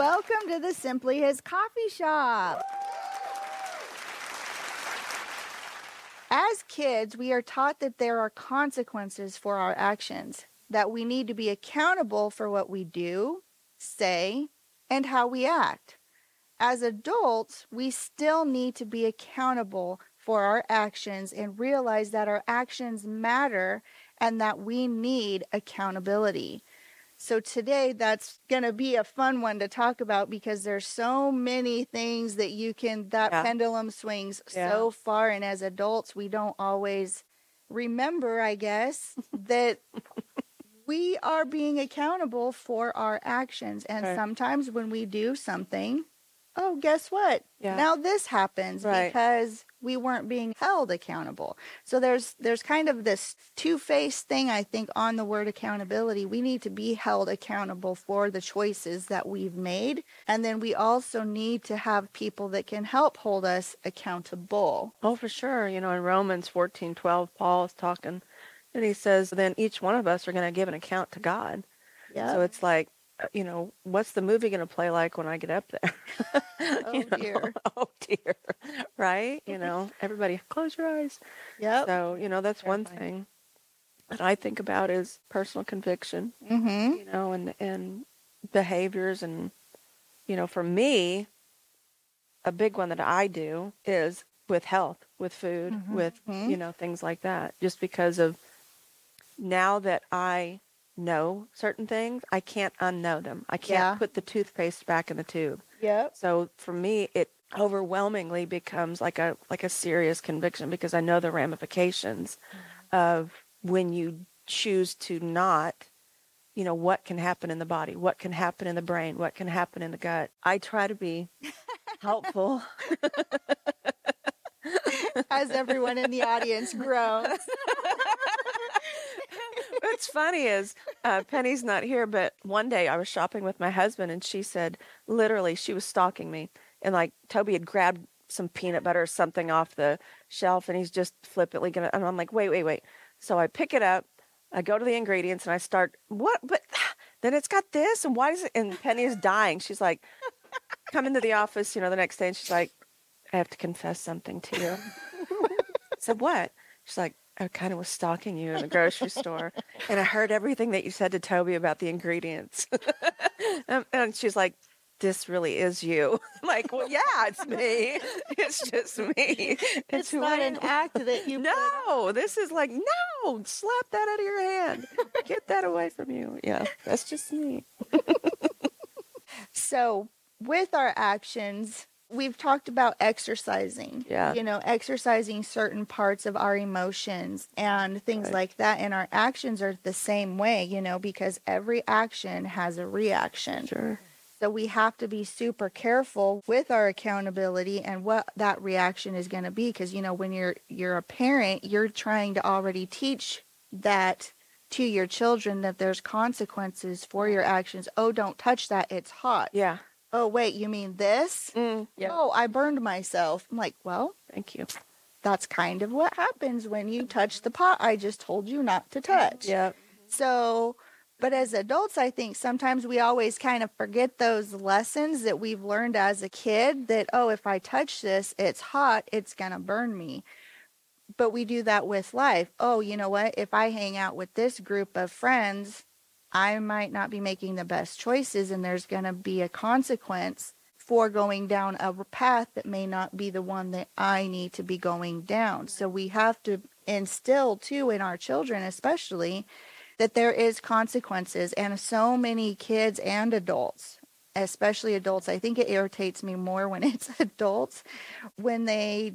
Welcome to the Simply His Coffee Shop. As kids, we are taught that there are consequences for our actions, that we need to be accountable for what we do, say, and how we act. As adults, we still need to be accountable for our actions and realize that our actions matter and that we need accountability. So today that's going to be a fun one to talk about because there's so many things that you can that Yeah. pendulum swings Yeah. so far and as adults we don't always remember, I guess, that we are being accountable for our actions and Right. sometimes when we do something, oh, guess what? Yeah. Now this happens Right. because we weren't being held accountable. So there's there's kind of this two-faced thing I think on the word accountability. We need to be held accountable for the choices that we've made and then we also need to have people that can help hold us accountable. Oh, for sure. You know, in Romans fourteen twelve, Paul is talking, and he says, then each one of us are going to give an account to God. Yeah. So it's like, you know, what's the movie going to play like when I get up there? oh You know, dear. oh dear. Right? You know, everybody close your eyes. Yeah. So, you know, that's one thing that I think about is personal conviction, Mhm. you know, and and behaviors and you know, for me, a big one that I do is with health, with food, Mhm. with Mhm. you know, things like that. Just because of now that I know certain things, I can't unknow them. I can't Yeah. put the toothpaste back in the tube. Yeah. So for me, it overwhelmingly becomes like a like a serious conviction because I know the ramifications mm-hmm. of when you choose to not, you know, what can happen in the body, what can happen in the brain, what can happen in the gut. I try to be helpful. As everyone in the audience groans. What's funny is uh, Penny's not here, but one day I was shopping with my husband, and she said, literally, she was stalking me, and like Toby had grabbed some peanut butter or something off the shelf, and he's just flippantly gonna, and I'm like, wait, wait, wait. So I pick it up, I go to the ingredients, and I start, what? But then it's got this, and why is it? And Penny is dying. She's like, come into the office, you know, the next day, and she's like, I have to confess something to you. I said, what? She's like, I kind of was stalking you in the grocery store, and I heard everything that you said to Toby about the ingredients. and, and she's like, "This really is you." Like, well, yeah, it's me. It's just me. It's, It's not I an am." act that you No, this is like, no, slap that out of your hand. Get that away from you. Yeah, that's just me. So, with our actions, we've talked about exercising. Yeah. You know, exercising certain parts of our emotions and things Right. like that. And our actions are the same way, you know, because every action has a reaction. Sure. So, we have to be super careful with our accountability and what that reaction is going to be. Because, you know, when you're you're a parent, you're trying to already teach that to your children that there's consequences for your actions. Oh, don't touch that. It's hot Yeah. Oh wait you mean this Mm, Yep. oh i burned myself i'm like well thank you. that's kind of what happens when you touch the pot i just told you not to touch Yeah. so but as adults i think sometimes we always kind of forget those lessons that we've learned as a kid that oh if i touch this it's hot it's going to burn me but we do that with life oh you know what if i hang out with this group of friends i might not be making the best choices and there's going to be a consequence for going down a path that may not be the one that i need to be going down. So we have to instill too in our children especially that there is consequences and so many kids and adults especially adults i think it irritates me more when it's adults when they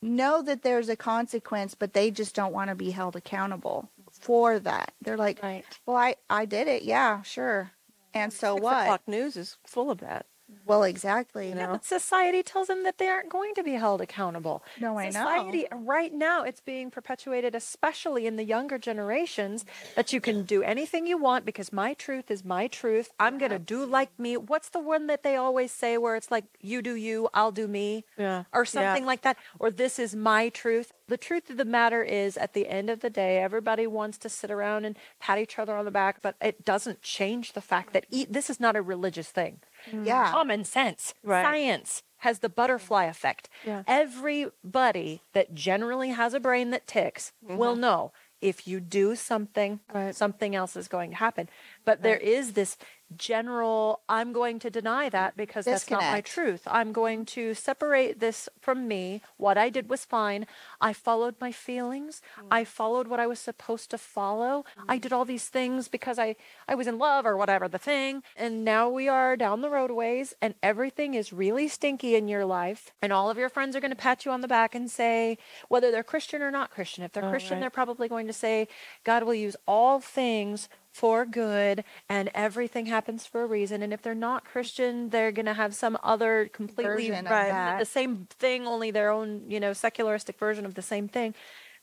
know that there's a consequence but they just don't want to be held accountable for that they're like Right. well i i did it yeah sure and so Six what o'clock news is full of that. Well exactly You know? but society tells them that they aren't going to be held accountable. no i know Society right now it's being perpetuated especially in the younger generations that you can do anything you want because my truth is my truth. I'm going to do like me. What's the one that they always say where it's like you do you, I'll do me Yeah. or Yeah. something like that or this is my truth. The truth of the matter is at the end of the day everybody wants to sit around and pat each other on the back but it doesn't change the fact that e- this is not a religious thing. Mm. Yeah. Common sense, Right. science has the butterfly effect. Yeah. Everybody that generally has a brain that ticks will mm-hmm. know if you do something, Right. something else is going to happen. But there is this general, I'm going to deny that because that's not my truth. I'm going to separate this from me. What I did was fine. I followed my feelings. Hmm. I followed what I was supposed to follow. I hmm. did all these things because I, I was in love or whatever the thing. And now we are down the roadways and everything is really stinky in your life. And all of your friends are going to pat you on the back and say, whether they're Christian or not Christian, if they're Oh, Christian, right. they're probably going to say, God will use all things for good and everything happens for a reason. And if they're not Christian, they're going to have some other completely Version of Right. that. the same thing, only their own, you know, secularistic version of the same thing.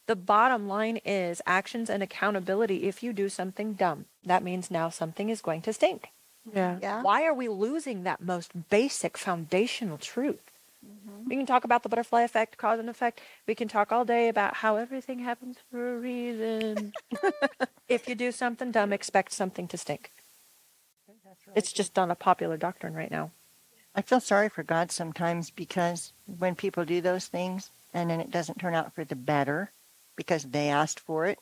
The bottom line is actions and accountability. If you do something dumb, that means now something is going to stink. Yeah. Yeah. Why are we losing that most basic foundational truth? Mm-hmm. We can talk about the butterfly effect, cause and effect. We can talk all day about how everything happens for a reason. if you do something dumb, expect something to stink. It's just not a popular doctrine right now. I feel sorry for God sometimes because when people do those things and then it doesn't turn out for the better because they asked for it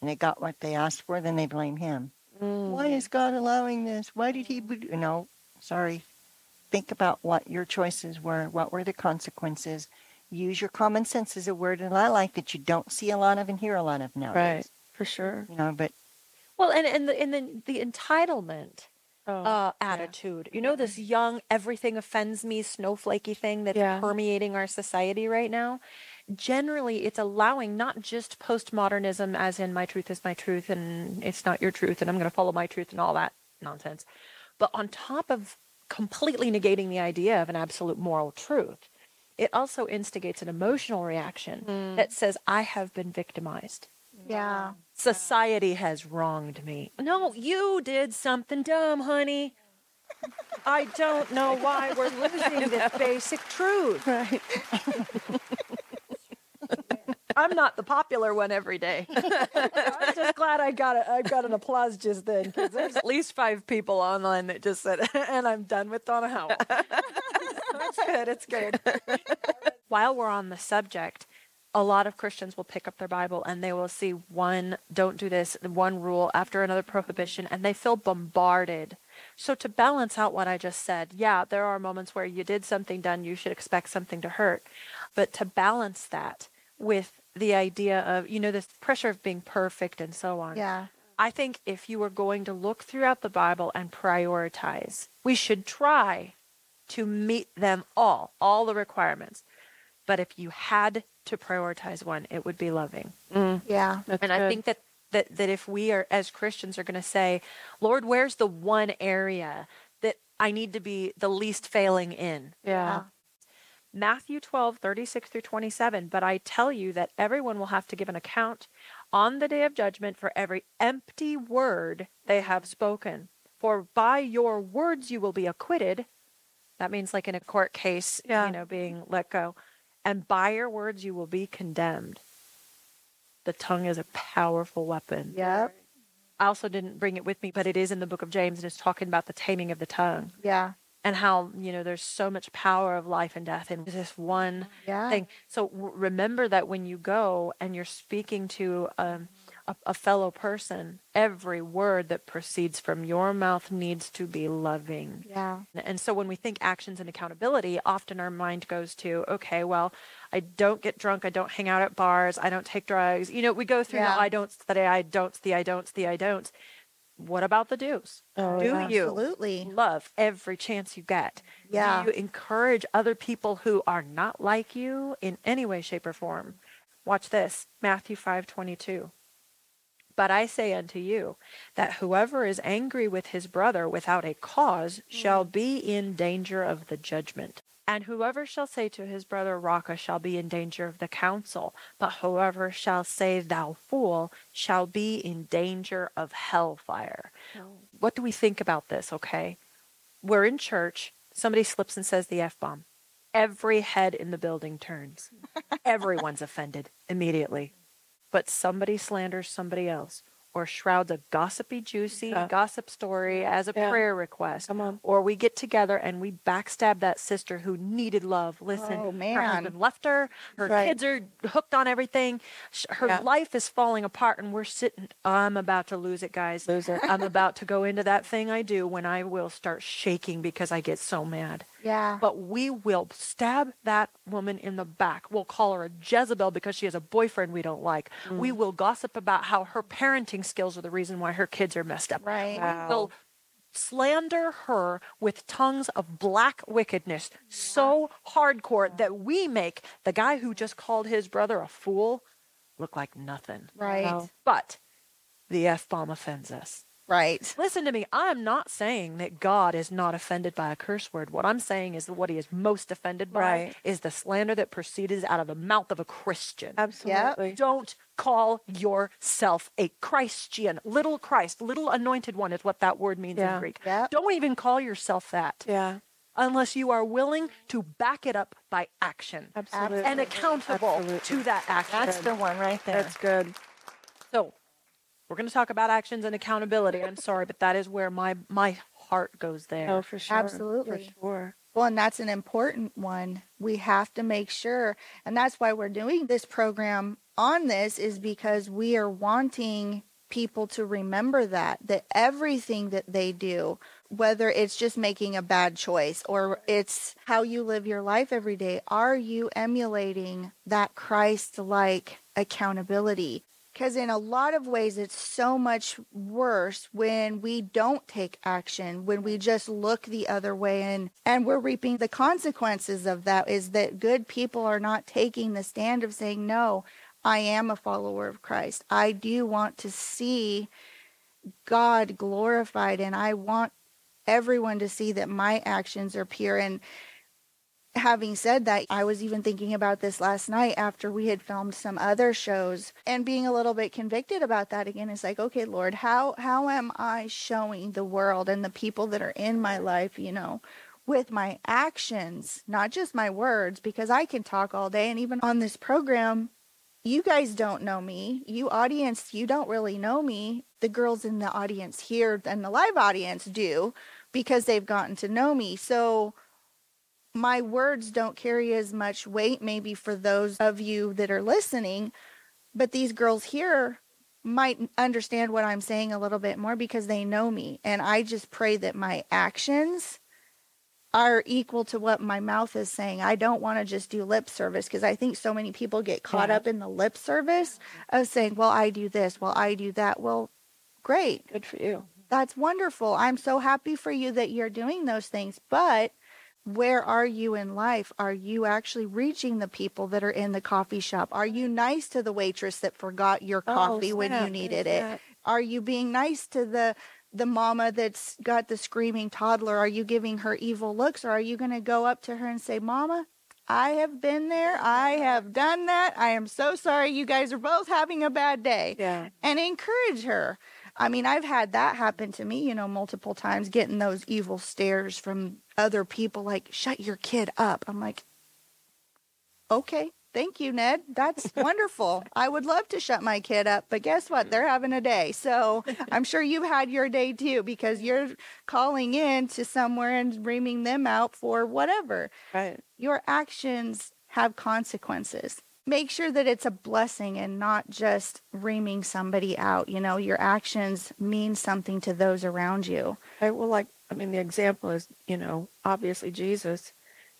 and they got what they asked for, then they blame him. Why is God allowing this? Why did he? do-" You know, sorry. Think about what your choices were. What were the consequences? Use your common sense as a word that I like that you don't see a lot of and hear a lot of nowadays. Right. For sure. You know, but Well, and and the and the, the entitlement Oh, uh, attitude. You know, this young everything offends me snowflakey thing that's Yeah. permeating our society right now. Generally, it's allowing not just postmodernism, as in my truth is my truth and it's not your truth and I'm going to follow my truth and all that nonsense, but on top of completely negating the idea of an absolute moral truth, it also instigates an emotional reaction that mm. says, I have been victimized. Yeah. Society has wronged me. No, you did something dumb, honey. I don't know why we're losing this basic truth. Right. I'm not the popular one every day. I'm just glad I got a, I got an applause just then because there's at least five people online that just said, "And I'm done with Donna Howell." That's good. It's good. While we're on the subject, a lot of Christians will pick up their Bible and they will see one "don't do this," one rule after another prohibition, and they feel bombarded. So to balance out what I just said, yeah, there are moments where you did something done, you should expect something to hurt, but to balance that with the idea of you know this pressure of being perfect and so on. Yeah. I think if you were going to look throughout the Bible and prioritize, we should try to meet them all, all the requirements. But if you had to prioritize one, it would be loving. Mm-hmm. Yeah. That's and I think that, that that if we are as Christians are going to say, Lord, where's the one area that I need to be the least failing in? Yeah. Matthew 12, 36 through 27. But I tell you that everyone will have to give an account on the day of judgment for every empty word they have spoken. For by your words you will be acquitted. That means, like in a court case, Yeah. you know, being let go. And by your words you will be condemned. The tongue is a powerful weapon. Yep. I also didn't bring it with me, but it is in the book of James and it's talking about the taming of the tongue Yeah. And how you know there's so much power of life and death in this one Yeah. thing so w- remember that when you go and you're speaking to um, a, a fellow person every word that proceeds from your mouth needs to be loving Yeah. and so when we think actions and accountability often our mind goes to okay well i don't get drunk i don't hang out at bars i don't take drugs you know we go through Yeah. the i don'ts the i don'ts the i don'ts the i don'ts what about the do's Oh, do yeah. you Absolutely. love every chance you get. Yeah. Do you encourage other people who are not like you in any way, shape, or form? Watch this Matthew five twenty two. But I say unto you that whoever is angry with his brother without a cause hmm. shall be in danger of the judgment. And whoever shall say to his brother Raca shall be in danger of the council, but whoever shall say thou fool shall be in danger of hellfire. Oh. What do we think about this, okay? We're in church, somebody slips and says the F bomb. Every head in the building turns. Everyone's offended immediately. But somebody slanders somebody else. Or shrouds a gossipy, juicy Yeah. gossip story as a Yeah. prayer request. Come on. Or we get together and we backstab that sister who needed love. Listen, Oh, her man. husband left her. Her Right. kids are hooked on everything. Her Yeah. life is falling apart, and we're sitting. I'm about to lose it, guys. Lose it. I'm about to go into that thing I do when I will start shaking because I get so mad. Yeah. But we will stab that woman in the back. We'll call her a Jezebel because she has a boyfriend we don't like. We mm. will gossip about how her parenting skills are the reason why her kids are messed up. Right. Wow. We'll slander her with tongues of black wickedness so hardcore that we make the guy who just called his brother a fool look like nothing. Right. Wow. But the F bomb offends us. Right. Listen to me. I'm not saying that God is not offended by a curse word. What I'm saying is that what he is most offended by Right. is the slander that proceeds out of the mouth of a Christian. Absolutely. Don't call yourself a Christian. Little Christ, little anointed one is what that word means Yeah. in Greek. Yep. Don't even call yourself that Yeah. unless you are willing to back it up by action Absolutely. and accountable Absolutely. to that action. That's the one right there. That's good. So, we're going to talk about actions and accountability. I'm sorry, but that is where my my heart goes there. Oh, for sure. Absolutely. For sure. Well, and that's an important one. We have to make sure, and that's why we're doing this program on this, is because we are wanting people to remember that, that everything that they do, whether it's just making a bad choice or it's how you live your life every day, are you emulating that Christ like accountability? Because in a lot of ways, it's so much worse when we don't take action, when we just look the other way and, and we're reaping the consequences of that is that good people are not taking the stand of saying, no, I am a follower of Christ. I do want to see God glorified and I want everyone to see that my actions are pure. And having said that, I was even thinking about this last night after we had filmed some other shows and being a little bit convicted about that again. It's like, okay, Lord, how how am I showing the world and the people that are in my life, you know, with my actions, not just my words, because I can talk all day and even on this program, you guys don't know me. You audience, you don't really know me. The girls in the audience here and the live audience do because they've gotten to know me. So my words don't carry as much weight maybe for those of you that are listening, but these girls here might understand what I'm saying a little bit more because they know me. And I just pray that my actions are equal to what my mouth is saying. I don't want to just do lip service because I think so many people get caught Yeah. up in the lip service of saying, well, I do this, well, I do that. Well, great. Good for you. That's wonderful. I'm so happy for you that you're doing those things. But where are you in life? Are you actually reaching the people that are in the coffee shop? Are you nice to the waitress that forgot your Oh, coffee when you needed it? that. Are you being nice to the the mama that's got the screaming toddler? Are you giving her evil looks or are you going to go up to her and say, "Mama, I have been there. I have done that. I am so sorry. You guys are both having a bad day." Yeah. and encourage her. I mean, I've had that happen to me, you know, multiple times, getting those evil stares from other people like, shut your kid up. I'm like, okay, thank you, Ned. That's wonderful. I would love to shut my kid up, but guess what? They're mm. having a day. So I'm sure you've had your day too because you're calling in to somewhere and reaming them out for whatever Right. your actions have consequences. Make sure that it's a blessing and not just reaming somebody out. You know, your actions mean something to those around you. Right. Well, like, I mean, the example is, you know, obviously Jesus,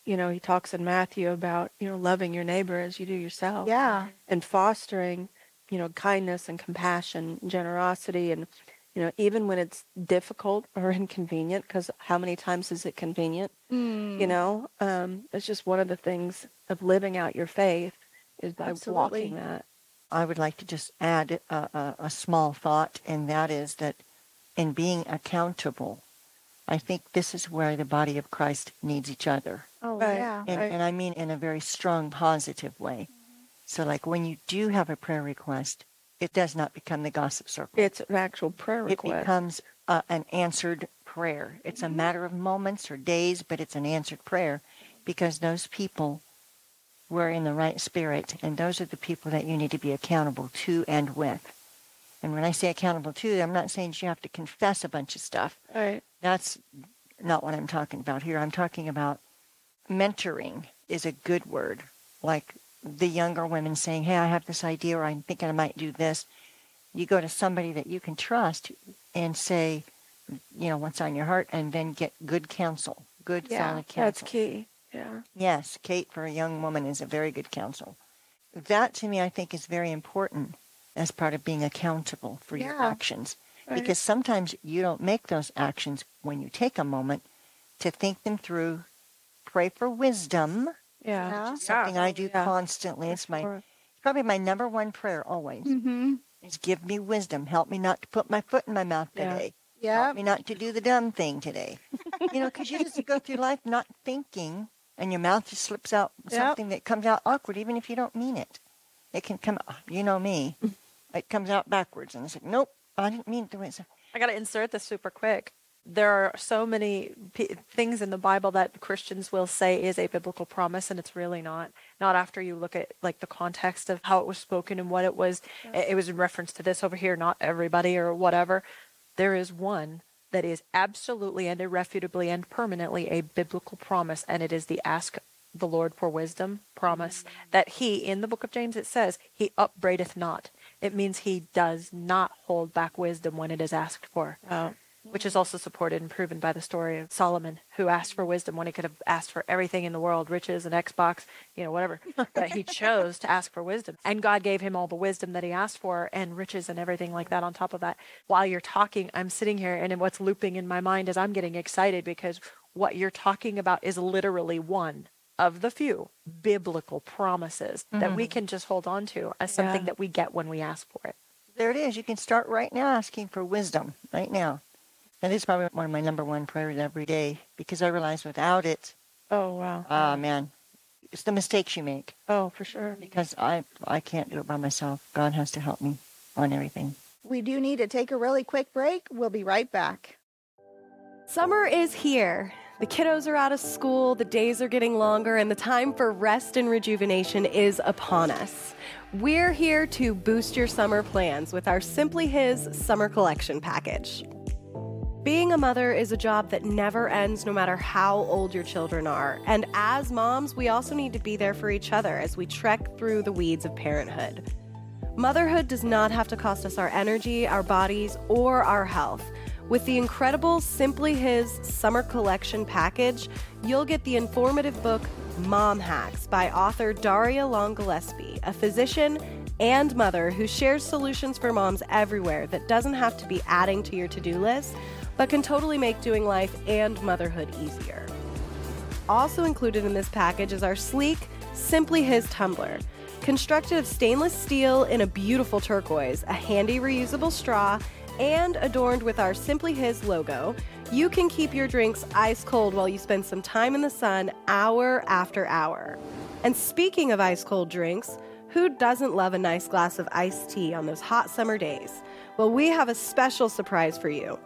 you know, he talks in Matthew about, you know, loving your neighbor as you do yourself. Yeah. And fostering, you know, kindness and compassion, generosity. And, you know, even when it's difficult or inconvenient, because how many times is it convenient? Mm. You know, um, it's just one of the things of living out your faith is by Absolutely. walking that. I would like to just add a, a, a small thought, and that is that in being accountable, I think this is where the body of Christ needs each other. Oh, Right. yeah. And, Right. and I mean in a very strong, positive way. So, like when you do have a prayer request, it does not become the gossip circle. It's an actual prayer request. it becomes uh, an answered prayer. It's a matter of moments or days, but it's an answered prayer because those people were in the right spirit, and those are the people that you need to be accountable to and with. And when I say accountable to, I'm not saying you have to confess a bunch of stuff. Right. That's not what I'm talking about here. I'm talking about mentoring is a good word. Like the younger women saying, Hey, I have this idea or I'm thinking I might do this. You go to somebody that you can trust and say, you know, what's on your heart and then get good counsel, good Yeah. solid counsel. That's key. Yeah. Yes, Kate for a young woman is a very good counsel. That to me, I think, is very important as part of being accountable for your actions. Right. Because sometimes you don't make those actions when you take a moment to think them through, pray for wisdom, Yeah. Yeah. something I do Yeah. constantly. It's my Sure. probably my number one prayer always Mm-hmm. is give me wisdom. Help me not to put my foot in my mouth today. Yeah. Help me not to do the dumb thing today. you know, because you just go through life not thinking, and your mouth just slips out Yep. something that comes out awkward, even if you don't mean it. It can come. You know me. it comes out backwards, and it's like, nope, I didn't mean to it's. I got to insert this super quick. There are so many p- things in the Bible that Christians will say is a biblical promise, and it's really not. Not after you look at like the context of how it was spoken and what it was. It it was in reference to this over here, not everybody or whatever. There is one that is absolutely and irrefutably and permanently a biblical promise, and it is the ask the Lord for wisdom promise that He, in the book of James, it says, He upbraideth not. It means He does not hold back wisdom when it is asked for Wow. which is also supported and proven by the story of Solomon, who asked for wisdom when he could have asked for everything in the world, riches and Xbox, you know, whatever. but he chose to ask for wisdom. And God gave him all the wisdom that he asked for and riches and everything like that on top of that. While you're talking, I'm sitting here and what's looping in my mind is I'm getting excited because what you're talking about is literally one of the few biblical promises that we can just hold on to as something Yeah. that we get when we ask for it. There it is. You can start right now asking for wisdom right now. And this is probably one of my number one prayers every day because I realize without it, Oh wow. ah man, it's the mistakes you make. oh, for sure. because I I can't do it by myself. God has to help me on everything. We do need to take a really quick break. We'll be right back. Summer is here. The kiddos are out of school, the days are getting longer, and the time for rest and rejuvenation is upon us. We're here to boost your summer plans with our Simply His Summer Collection package. Being a mother is a job that never ends no matter how old your children are. And as moms, we also need to be there for each other as we trek through the weeds of parenthood. Motherhood does not have to cost us our energy, our bodies, or our health. With the incredible Simply His Summer Collection package, you'll get the informative book Mom Hacks by author Darria Long Gillespie, a physician and mother who shares solutions for moms everywhere that doesn't have to be adding to your to do list, but can totally make doing life and motherhood easier. Also included in this package is our sleek Simply His tumbler. Constructed of stainless steel in a beautiful turquoise, a handy reusable straw, and adorned with our Simply His logo, you can keep your drinks ice cold while you spend some time in the sun hour after hour. And speaking of ice cold drinks, who doesn't love a nice glass of iced tea on those hot summer days? Well, we have a special surprise for you.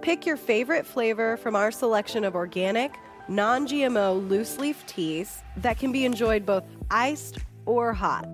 Pick your favorite flavor from our selection of organic, non GMO loose leaf teas that can be enjoyed both iced or hot.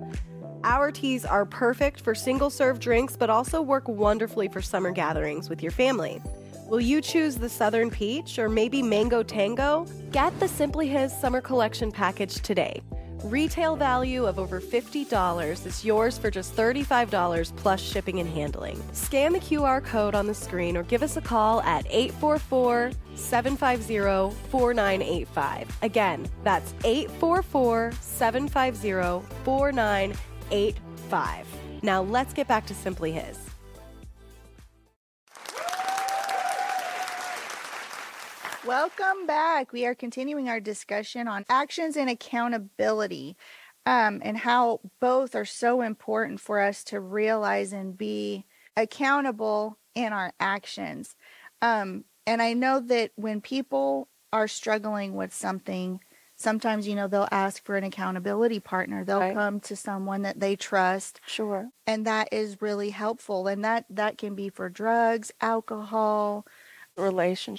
Our teas are perfect for single serve drinks, but also work wonderfully for summer gatherings with your family. Will you choose the Southern Peach or maybe Mango Tango? Get the Simply His Summer Collection package today. Retail value of over $50 is yours for just $35 plus shipping and handling. Scan the QR code on the screen or give us a call at 844 750 4985. Again, that's 844 750 4985. Now let's get back to Simply His. Welcome back. We are continuing our discussion on actions and accountability um, and how both are so important for us to realize and be accountable in our actions. Um, and I know that when people are struggling with something, sometimes, you know, they'll ask for an accountability partner. They'll Right. come to someone that they trust Sure. and that is really helpful and that that can be for drugs alcohol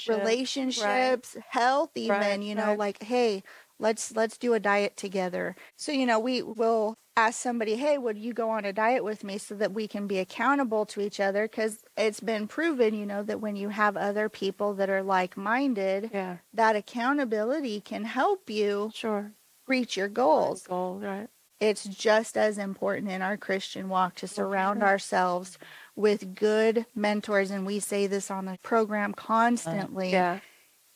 Relationship. relationships health even Right, you know right. like hey let's let's do a diet together so you know we will ask somebody hey would you go on a diet with me so that we can be accountable to each other because it's been proven you know that when you have other people that are like-minded Yeah. that accountability can help you Sure. reach your goals Goal, right. it's just as important in our Christian walk to surround ourselves with good mentors. And we say this on the program constantly. Yeah.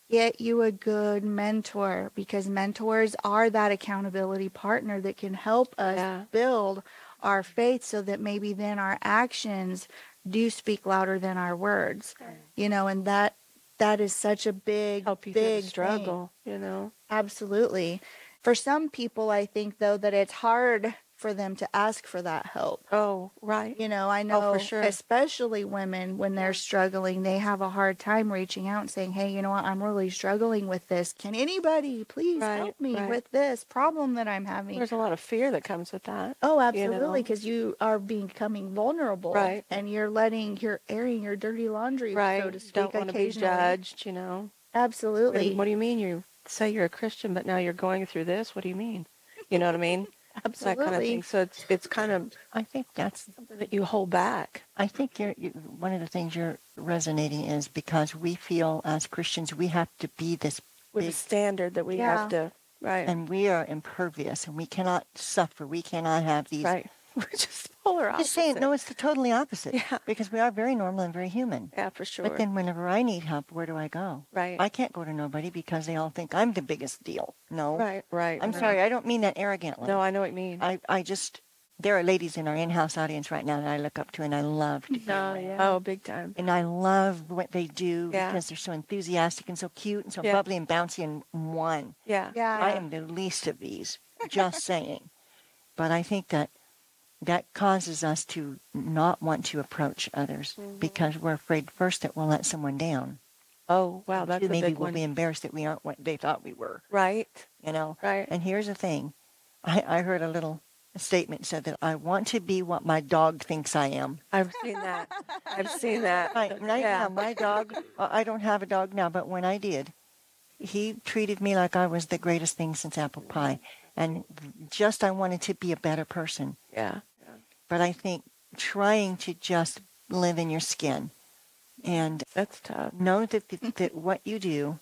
Get you a good mentor because mentors are that accountability partner that can help us Yeah. build our faith so that maybe then our actions do speak louder than our words. You know, and that that is such a big Help you big the thing. struggle, you know? Absolutely. For some people, I think, though, that it's hard for them to ask for that help. Oh, right. You know, I know, Oh, for sure. especially women, when they're struggling, they have a hard time reaching out and saying, Hey, you know what? I'm really struggling with this. Can anybody please Right, help me right. with this problem that I'm having? There's a lot of fear that comes with that. Oh, absolutely, because you are becoming vulnerable, Right. And you're letting, you're airing your dirty laundry, Right. so to speak. Don't want to be judged, you know? Absolutely, what do you mean you say you're a Christian, but now you're going through this? What do you mean? You know what I mean? That absolutely. kind of thing. So it's it's kind of I think that's something that you hold back. I think you're, you, one of the things you're resonating is because we feel as Christians we have to be this with big, a standard that we Yeah. have to right and we are impervious and we cannot suffer. We cannot have these. right we're just polar opposite Just saying, no, it's the totally opposite. Yeah. Because we are very normal and very human. yeah for sure But then whenever I need help, where do I go? right I can't go to nobody because they all think I'm the biggest deal. No. right right I'm right. sorry, I don't mean that arrogantly. no I know what you mean I, I just, there are ladies in our in house audience right now that I look up to and I love. to hear Oh, yeah. oh big time And I love what they do Yeah. because they're so enthusiastic and so cute and so Yeah. bubbly and bouncy and one. yeah yeah, I am the least of these, just saying. But I think that that causes us to not want to approach others Mm-hmm. because we're afraid first that we'll let someone down. oh wow that's maybe we'll one be embarrassed that we aren't what they thought we were. right You know. right And here's the thing, I, I heard a little statement said that I want to be what my dog thinks I am. I've seen that I've seen that Right, right yeah now, my dog, I don't have a dog now, but when I did, he treated me like I was the greatest thing since apple pie. And just I wanted to be a better person. yeah But I think trying to just live in your skin and that's tough know that, that, that what you do,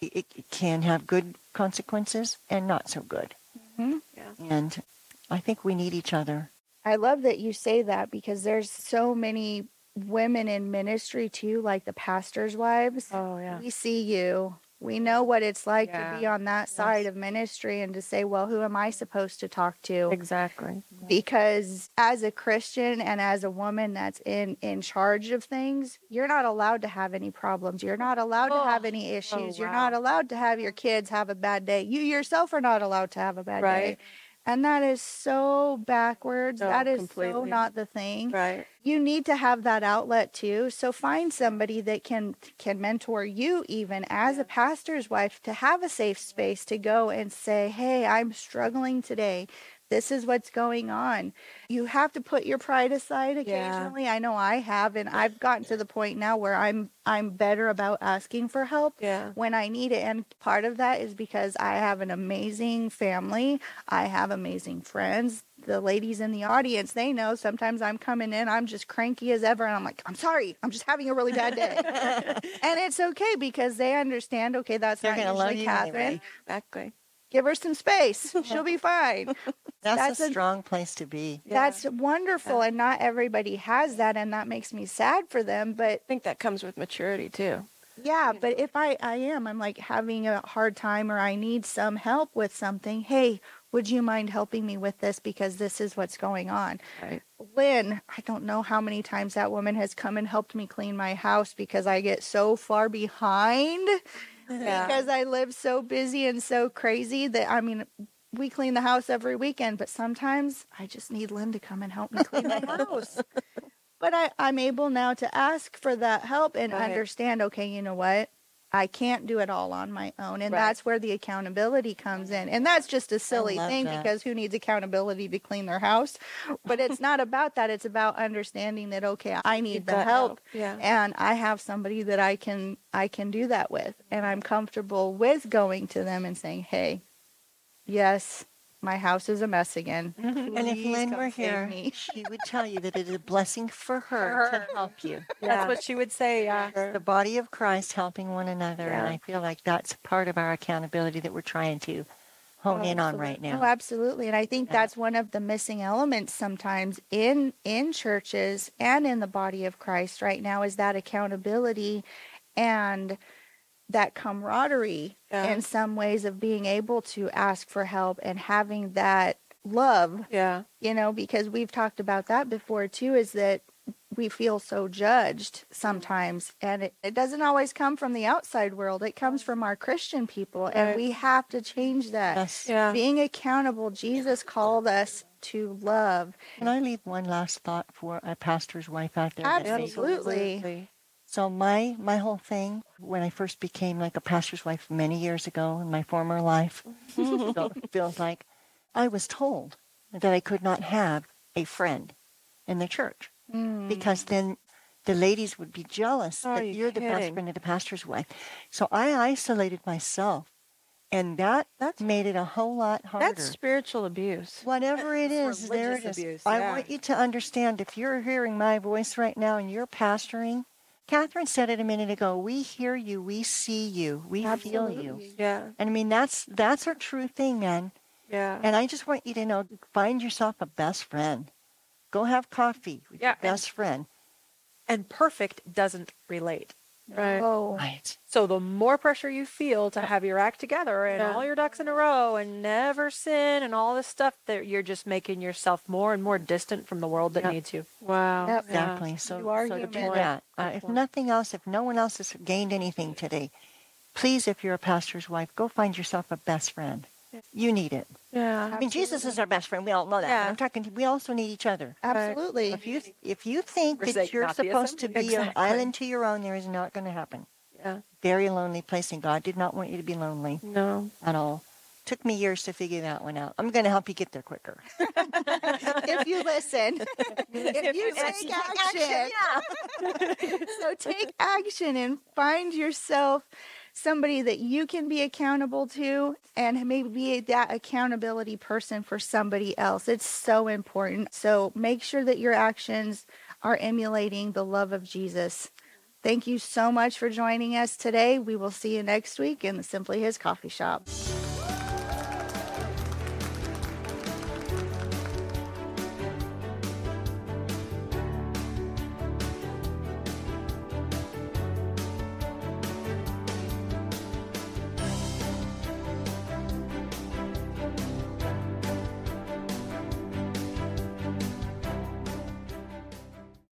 it, it can have good consequences and not so good. Mhm. yeah And I think we need each other. I love that you say that because there's so many women in ministry too, like the pastor's wives. oh yeah We see you. We know what it's like Yeah. to be on that side of ministry and to say, well, who am I supposed to talk to? exactly Because as a Christian and as a woman that's in in charge of things, you're not allowed to have any problems. You're not allowed to have Oh. any oh, issues. You're not allowed to have your kids have a bad day. You yourself are not allowed to have a bad Right. day. And that is so backwards. No, that is so not the thing. Right. You need to have that outlet too so find somebody that can can mentor you even as a pastor's wife to have a safe space to go and say hey i'm struggling today this is what's going on you have to put your pride aside occasionally i know i have and i've gotten to the point now where i'm i'm better about asking for help yeah when I need it. And part of that is because I have an amazing family. I have amazing friends. The ladies in the audience, they know sometimes I'm coming in, I'm just cranky as ever. And I'm like, I'm sorry, I'm just having a really bad day. and it's okay because they understand, okay, that's They're not gonna love usually you Catherine. anyway. exactly Give her some space. She'll be fine. That's, That's a a- strong place to be. Yeah. That's wonderful. And not everybody has that. And that makes me sad for them. But I think that comes with maturity too Yeah, but if I I am, I'm like having a hard time or I need some help with something. Hey, would you mind helping me with this because this is what's going on? right Lynn, I don't know how many times that woman has come and helped me clean my house because I get so far behind yeah because I live so busy and so crazy that I mean we clean the house every weekend, but sometimes I just need Lynn to come and help me clean my house. But I, I'm able now to ask for that help and Right. understand, okay, you know what? I can't do it all on my own. And Right. that's where the accountability comes in. And that's just a silly thing that. because who needs accountability to clean their house? But it's not about that. It's about understanding that okay, I need the help help, yeah. and I have somebody that I can I can do that with and I'm comfortable with going to them and saying, "Hey, yes, my house is a mess again. Mm-hmm. And if Please Lynn come were save here, me." she would tell you that it is a blessing for her to help you. That's what she would say. Yeah. The body of Christ helping one another. And I feel like that's part of our accountability that we're trying to hone oh, in on right Oh, now. absolutely. And I think Yeah. that's one of the missing elements sometimes in in churches and in the body of Christ right now is that accountability and that camaraderie Yeah. in some ways of being able to ask for help and having that love, Yeah. you know, because we've talked about that before too, is that we feel so judged sometimes and it, it doesn't always come from the outside world it comes from our christian people and we have to change that Yes. Yeah. being accountable jesus called us to love Can I leave one last thought for a pastor's wife out there? that may- Absolutely. So my my whole thing when I first became like a pastor's wife many years ago in my former life felt, feels like I was told that I could not have a friend in the church mm. because then the ladies would be jealous Are that you you're the best friend of the pastor's wife. So I isolated myself, and that That's- made it a whole lot harder. That's spiritual abuse. Whatever It's there it is. abuse, I want you to understand if you're hearing my voice right now and you're pastoring, Catherine said it a minute ago. We hear you, we see you, we feel you. Yeah. And I mean that's that's a true thing, man. Yeah. And I just want you to know find yourself a best friend. Go have coffee with Yeah, your and- best friend. And perfect doesn't relate. Right. oh Right. So the more pressure you feel to have your act together and Yeah. all your ducks in a row and never sin and all this stuff, that you're just making yourself more and more distant from the world that Yep. needs you. Wow. Yep. Yeah. Exactly. So, You are so human. do that. Uh, if nothing else, if no one else has gained anything today, please, if you're a pastor's wife, go find yourself a best friend. You need it. Yeah. I mean, Jesus is our best friend. We all know that. Yeah. I'm talking. We also need each other. absolutely If you if you think that Forsake you're not the supposed to be assembly. an Exactly. island to your own, there is not going to happen. Yeah. Very lonely place, and God did not want you to be lonely No. at all. Took me years to figure that one out. I'm going to help you get there quicker. if you listen if you take action yeah. so take action and find yourself somebody that you can be accountable to and maybe be that accountability person for somebody else. It's so important. So make sure that your actions are emulating the love of Jesus. Thank you so much for joining us today. We will see you next week in the Simply His Coffee Shop.